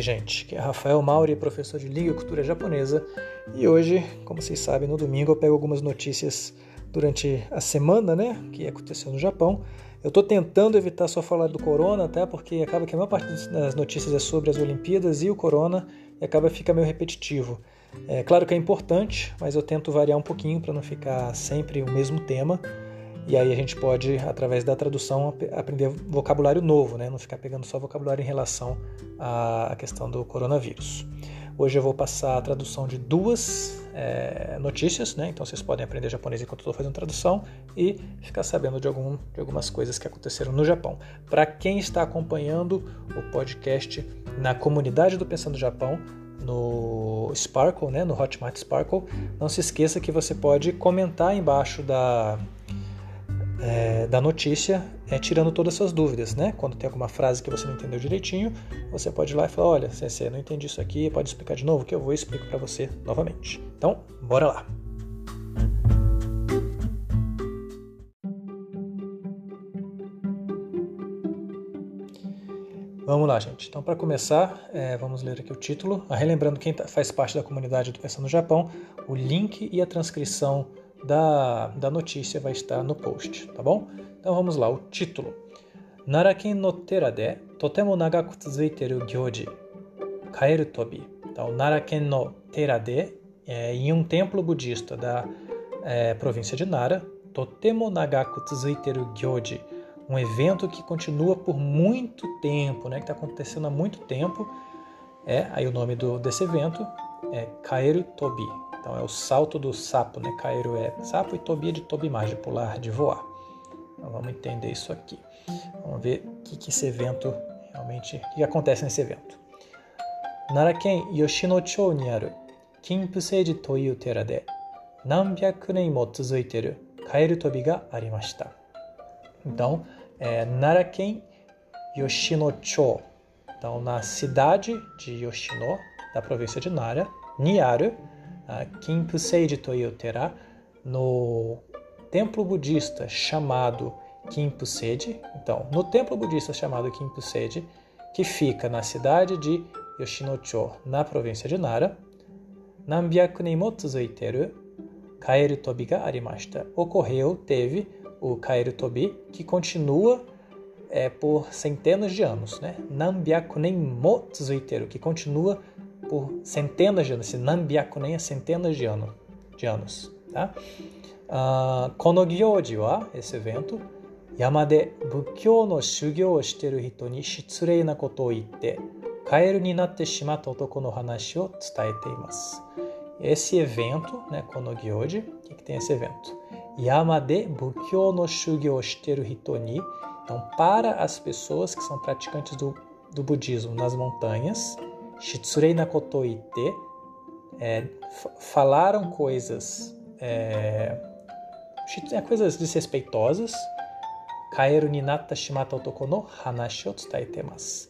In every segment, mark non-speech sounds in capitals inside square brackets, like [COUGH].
Gente, que é Rafael Mauri, professor de Língua e Cultura Japonesa. E hoje, como vocês sabem, no domingo eu pego algumas notícias durante a semana, né, que aconteceu no Japão. Eu estou tentando evitar só falar do corona, até porque acaba que a maior parte das notícias é sobre as Olimpíadas e o corona, e acaba fica meio repetitivo. É claro que é importante, mas eu tento variar um pouquinho para não ficar sempre o mesmo tema. E aí a gente pode, através da tradução, aprender vocabulário novo, né? não ficar pegando só vocabulário em relação à questão do coronavírus. Hoje eu vou passar a tradução de duas é, notícias, né? então vocês podem aprender japonês enquanto eu estou fazendo tradução e ficar sabendo de, algum, de algumas coisas que aconteceram no Japão. Para quem está acompanhando o podcast na comunidade do Pensando Japão, no Sparkle, né, no Hotmart Sparkle, não se esqueça que você pode comentar embaixo da, é, da notícia, é, tirando todas as suas dúvidas, né? Quando tem alguma frase que você não entendeu direitinho, você pode ir lá e falar, olha, Sensei, não entendi isso aqui, pode explicar de novo, que eu vou explicar para você novamente. Então, bora lá! Vamos lá, gente. Então, para começar, é, vamos ler aqui o título. Ah, relembrando quem tá, faz parte da comunidade do Pensando no Japão, o link e a transcrição da, da notícia vai estar no post, tá bom? Então vamos lá, o título. Naraken no tera de totemo nagaku tsuzuiteru gyoji, kaeru tobi. Então, Naraken no tera de, é, em um templo budista da é, província de Nara, totemo nagaku tsuzuiteru gyoji, um evento que continua por muito tempo, né, que está acontecendo há muito tempo. É, aí o nome do, desse evento é Kaeru Tobi, então é o salto do sapo, né? Cairo é sapo e Tobi é de Tobimar, de pular, de voar. Então vamos entender isso aqui. Vamos ver o que, que esse evento realmente. O que acontece nesse evento. Naraken Yoshinochou ni aru Kinpuseiji toiu tera de nanbyaku nen mo tsuzuiteru Kaeru Tobi ga arimashita. Então, é, Naraken Yoshinochou. Então, na cidade de Yoshino, da província de Nara, Niaru, Kinpuseiji Toyotera, no templo budista chamado Kinpuseiji. Então, no templo budista chamado Kinpuseiji, que fica na cidade de Yoshinocho, na província de Nara, Nambyaku ni mo tsuzuiteru Kaeru Tobi ga arimashita. Ocorreu, teve o Kaeru Tobi, que continua é, por centenas de anos, né? Nambyaku nem mo tsuzuiteru, que continua por centenas de anos, esse Nambiakunen é centenas de, ano, de anos. Tá? Uh, Konogyoji wa, esse evento, Yamade Bukkyo no shugyo o shiteru hito ni shitsurei na koto o itte, kaeru ni natte shimatta otoko no hanashi o tsutaete imasu. Esse evento, né, Konogyoji, o que, que tem esse evento? Yamade Bukkyo no shugyo o shiteru hito ni, então para as pessoas que são praticantes do, do budismo nas montanhas, Shitsurei nakoto ite, é, falaram coisas, é, é, coisas desrespeitosas. Kaeru ni natta shimata otoko no hanashi o tsutaetemasu.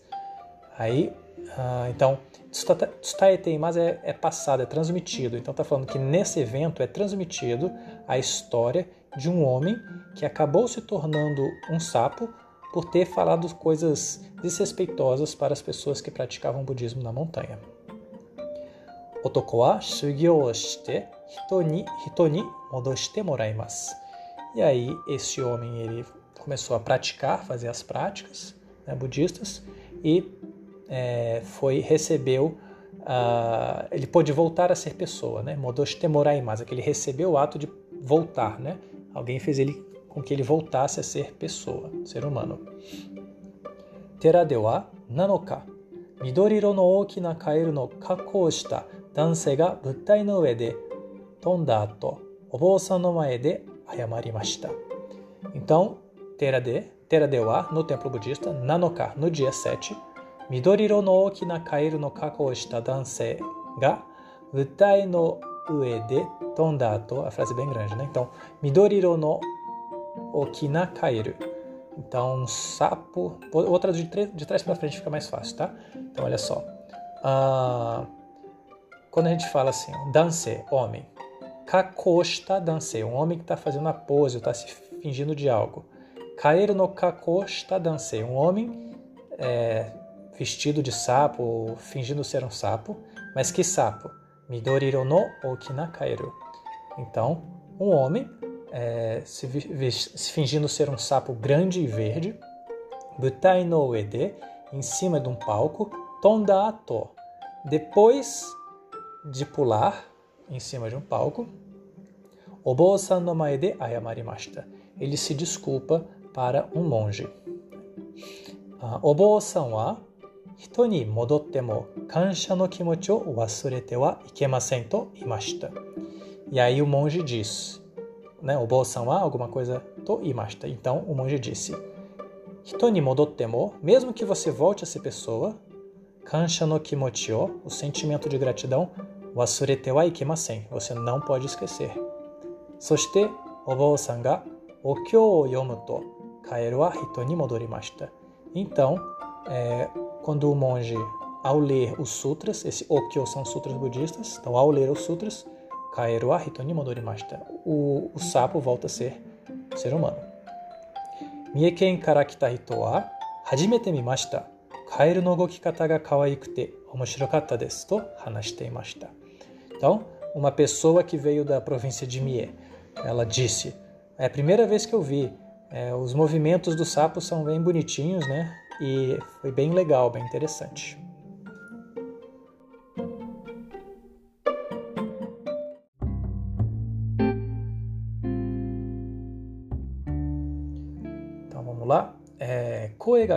Aí, ah, então, tsutaetemasu é, é passado, é transmitido. Então, está falando que nesse evento é transmitido a história de um homem que acabou se tornando um sapo por ter falado coisas desrespeitosas para as pessoas que praticavam budismo na montanha. Otoko wa shugyo shite hito ni, hito ni modoshite moraimasu. E aí esse homem ele começou a praticar, fazer as práticas né, budistas e é, foi recebeu uh, ele pôde voltar a ser pessoa, né? Modoshite moraimasu, que ele recebeu o ato de voltar, né? Alguém fez ele com que ele voltasse a ser pessoa, ser humano. Tera de wa nanoka, midoriro no okina kaeru no kako o shita dansei ga buttai no ue de tonda ato, obousan no mae de ayamarimashita. Então, Tera de, Tera de wa, no templo budista, Nanoka, no dia 7, Midoriro no okina kaeru no kako o shita dansei ga buttai no ue de tonda ato, a frase é bem grande, né? Então, Midoriro no Okinakairu. Então, um sapo. Outra de, trás para frente fica mais fácil, tá? Então, olha só. Ah, quando a gente fala assim, danse, homem. Kakoshita danse, um homem que está fazendo a pose, está se fingindo de algo. Kaeru no kakoshita danse, um homem é, vestido de sapo, fingindo ser um sapo. Mas que sapo? Midoriro no okina kaeru. Então, um homem é, se, se, fingindo ser um sapo grande e verde, Butai no Ede, em cima de um palco, Tonda Ato. Depois de pular em cima de um palco, Obo-san no Maede Ayamarimashita. Ele se desculpa para um monge. Ah, obo-san wa hito ni kansha no kimochi o wasurete wa ikemasen to imashita. E aí o monge diz: いけませんと言いました。E aí o monge diz, né, o bolsão wa alguma coisa to imashita. Então o monge disse: Hito ni modottemo, mesmo que você volte a ser pessoa, kansha no kimochi o, o sentimento de gratidão, wasurete wa ikemasen, você não pode esquecer. Soshite, o bolsan ga okyo o yomu to kaeru wa hito ni modorimashita. Então, é, quando o monge, ao ler os sutras, esse okyo são sutras budistas, então ao ler os sutras, kaeru wa hito ni modorimashita, o, o sapo volta a ser ser humano. Mieken kara kita hito wa hajimete mimashita. Kaeru no gokikata ga kawaikute omoshirokata desu to hanashite imashita. Então, uma pessoa que veio da província de Mie, ela disse: É a primeira vez que eu vi. É, os movimentos do sapo são bem bonitinhos, né? e foi bem legal, bem interessante. Vamos lá. É,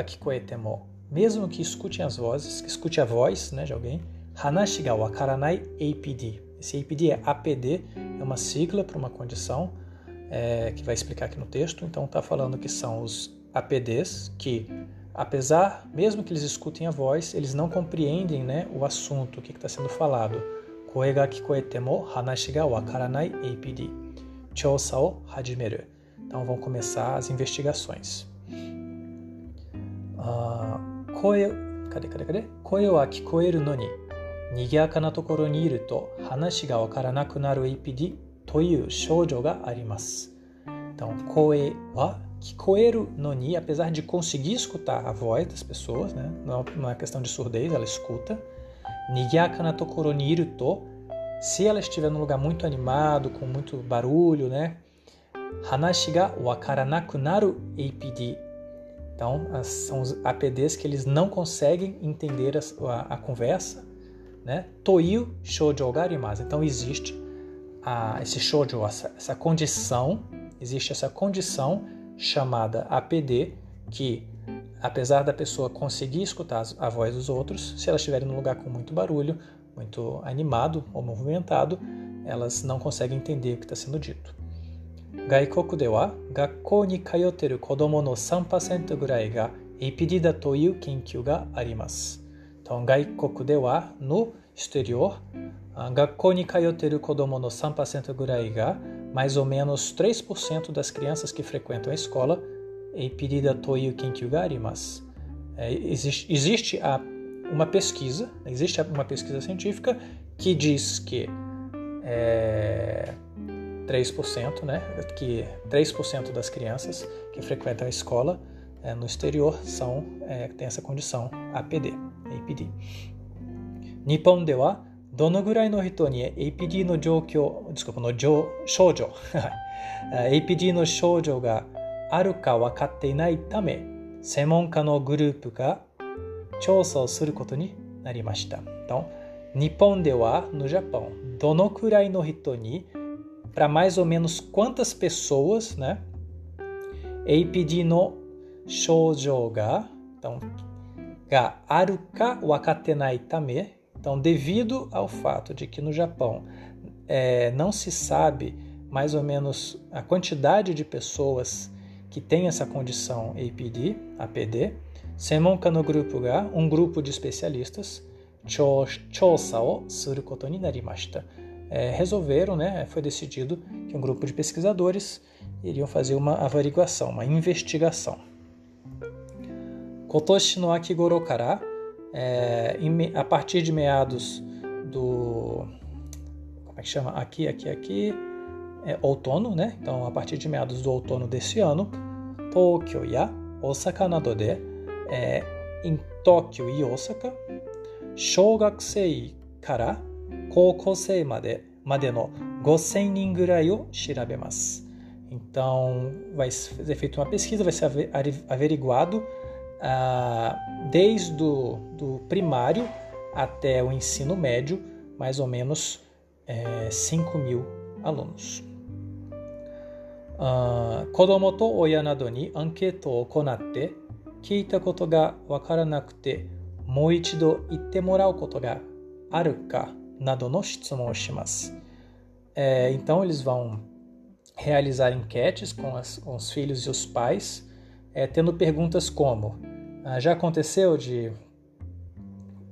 kikoetemo, mesmo que escutem as vozes, que escute a voz né, de alguém, hanashi ga wakaranai APD. Esse APD é APD, é uma sigla para uma condição é, que vai explicar aqui no texto. Então está falando que são os APDs que apesar, mesmo que eles escutem a voz, eles não compreendem né, o assunto, o que está sendo falado. Koe ga kikoete mo hanashi ga wakaranai APD. Chousa o hajimeru. Então vão começar as investigações. あ声カレカレカレ声は聞こえるのに賑やかなところにいると話がわからなくなる EPD という症状があります。Então, 声は聞こえるのに apesar de conseguir escutar a voz das pessoas, né? não é uma questão de surdez, ela escuta. Nigyaka na tokoro ni iruto, se ela estiver num lugar muito animado, com muito barulho, né? Hanashi ga wakaranaku naru APD Então, são os APDs que eles não conseguem entender a, a, a conversa, né? Toiu shoujo ga arimasu. Então, existe a, esse shoujo, essa, essa condição, existe essa condição chamada APD, que apesar da pessoa conseguir escutar a voz dos outros, se elas estiverem num lugar com muito barulho, muito animado ou movimentado, elas não conseguem entender o que está sendo dito. Gaikoku de wa gakkou ni kayoteru kodomo no 3% gurai ga APD da toiu kenkyū ga arimasu. Então, gaikoku de wa, no exterior, gakkou ni kayoteru kodomo no 3% gurai ga mais ou menos 3% das crianças que frequentam a escola Eipirida Toyu Kenkyugari, mas é, existe, existe a, uma pesquisa, existe uma pesquisa científica que diz que é, 3%, né, que 3% das crianças que frequentam a escola é, no exterior são é, têm essa condição APD, APD. Nippon de wa どのぐらいの人に APD の状況、ですかこの症状、APD の症状があるか分かっていないため、専門家のグループが調査をすることになりました。Então, 日本では、no Japão, どのくらいの人に、para mais ou menos quantas pessoas, né? Eipidi no shoujo ga, então, ga aruka wakatenai tame. Então, devido ao fato de que no Japão é, não se sabe mais ou menos a quantidade de pessoas que tem essa condição APD, APD, semonka no grupo ga, um grupo de especialistas, chosao suru koto ni narimashita é, resolveram, né, foi decidido que um grupo de pesquisadores iriam fazer uma averiguação, uma investigação. Kotoshi no Akigorokara, é, a partir de meados do. Como é que chama? Aqui, aqui, aqui. É, outono, né? Então, a partir de meados do outono desse ano, Tokyo ya Osaka na dode, é, em Tóquio e Osaka, Shogakusei kara 高校生までまでの5000人ぐらいを調べます。Então, vai ser feita uma pesquisa, vai ser averiguado ah, desde o do primário até o ensino médio, mais ou menos é, 5 mil alunos. あ子どもと親などにアンケートを行って聞いたことがわからなくてもう一度言ってもらうことがあるか などの質問をします。É, então eles vão realizar enquetes com, as, com, os filhos e os pais, é, tendo perguntas como: ah, já aconteceu de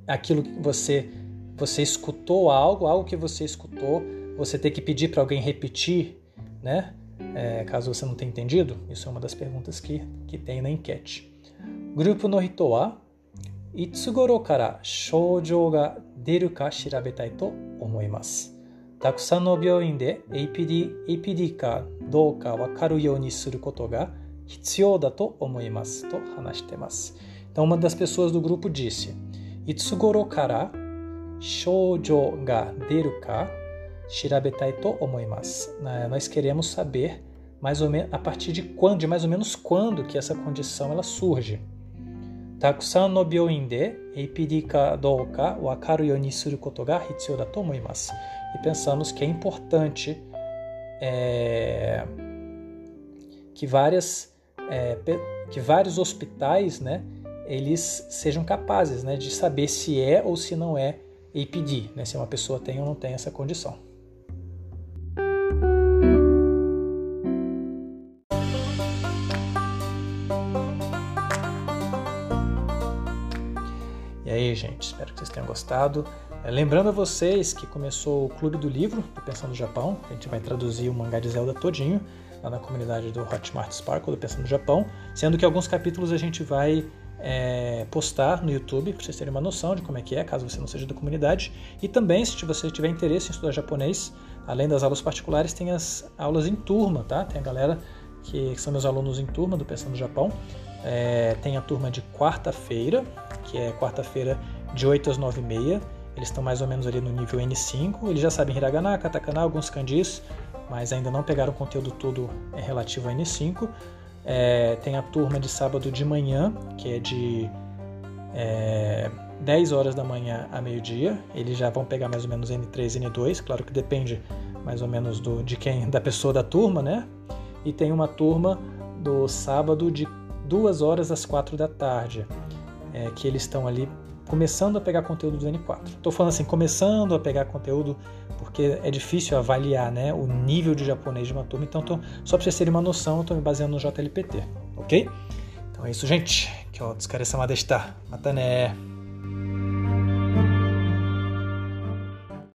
aquilo que você você escutou algo, algo que você escutou, você ter que pedir para alguém repetir, né? É, caso você não tenha entendido, isso é uma das perguntas que, que tem na enquete. Grupo no hito wa itsugoro kara shoujo ga deru ka shirabetai to omoimasu. たくさんの病院で APD, APD かどうかわかるようにすることが必要だと思いますと話しています。Então, uma das pessoas do grupo disse: Itsugoro kara shoujo ga deru ka shirabetai to omoimasu. Nós queremos saber mais ou menos a partir de quando, de mais ou menos quando que essa condição ela surge. Takusan no byouin de APD ka dou ka wakaru you ni suru koto ga hitsuyou da to omoimasu. E pensamos que é importante é, que várias é, que vários hospitais, né, eles sejam capazes, né, de saber se é ou se não é APD, né, se uma pessoa tem ou não tem essa condição. Vocês tenham gostado. É, lembrando a vocês que começou o Clube do Livro do Pensando no Japão. A gente vai traduzir o mangá de Zelda todinho lá na comunidade do Hotmart Sparkle do Pensando no Japão, sendo que alguns capítulos a gente vai é, postar no YouTube para vocês terem uma noção de como é que é, caso você não seja da comunidade. E também, se você tiver interesse em estudar japonês, além das aulas particulares, tem as aulas em turma, tá? Tem a galera que, são meus alunos em turma do Pensando no Japão. É, tem a turma de quarta-feira, que é quarta-feira de 8 às 9 e meia. Eles estão mais ou menos ali no nível N5. Eles já sabem hiragana, katakana, alguns kanjis, mas ainda não pegaram o conteúdo todo é, relativo a N5. É, tem a turma de sábado de manhã, que é de é, 10 horas da manhã a meio-dia. Eles já vão pegar mais ou menos N3 e N2, claro que depende mais ou menos do, de quem, [LAUGHS] da pessoa da turma, né? E tem uma turma do sábado de 2 horas às 4 da tarde, é, que eles estão ali começando a pegar conteúdo do N4. Estou falando assim, começando a pegar conteúdo porque é difícil avaliar né, o nível de japonês de uma turma, então tô, só para vocês terem uma noção, eu estou me baseando no JLPT, ok? Então é isso, gente. Que ó, descareça uma desta. Mata né.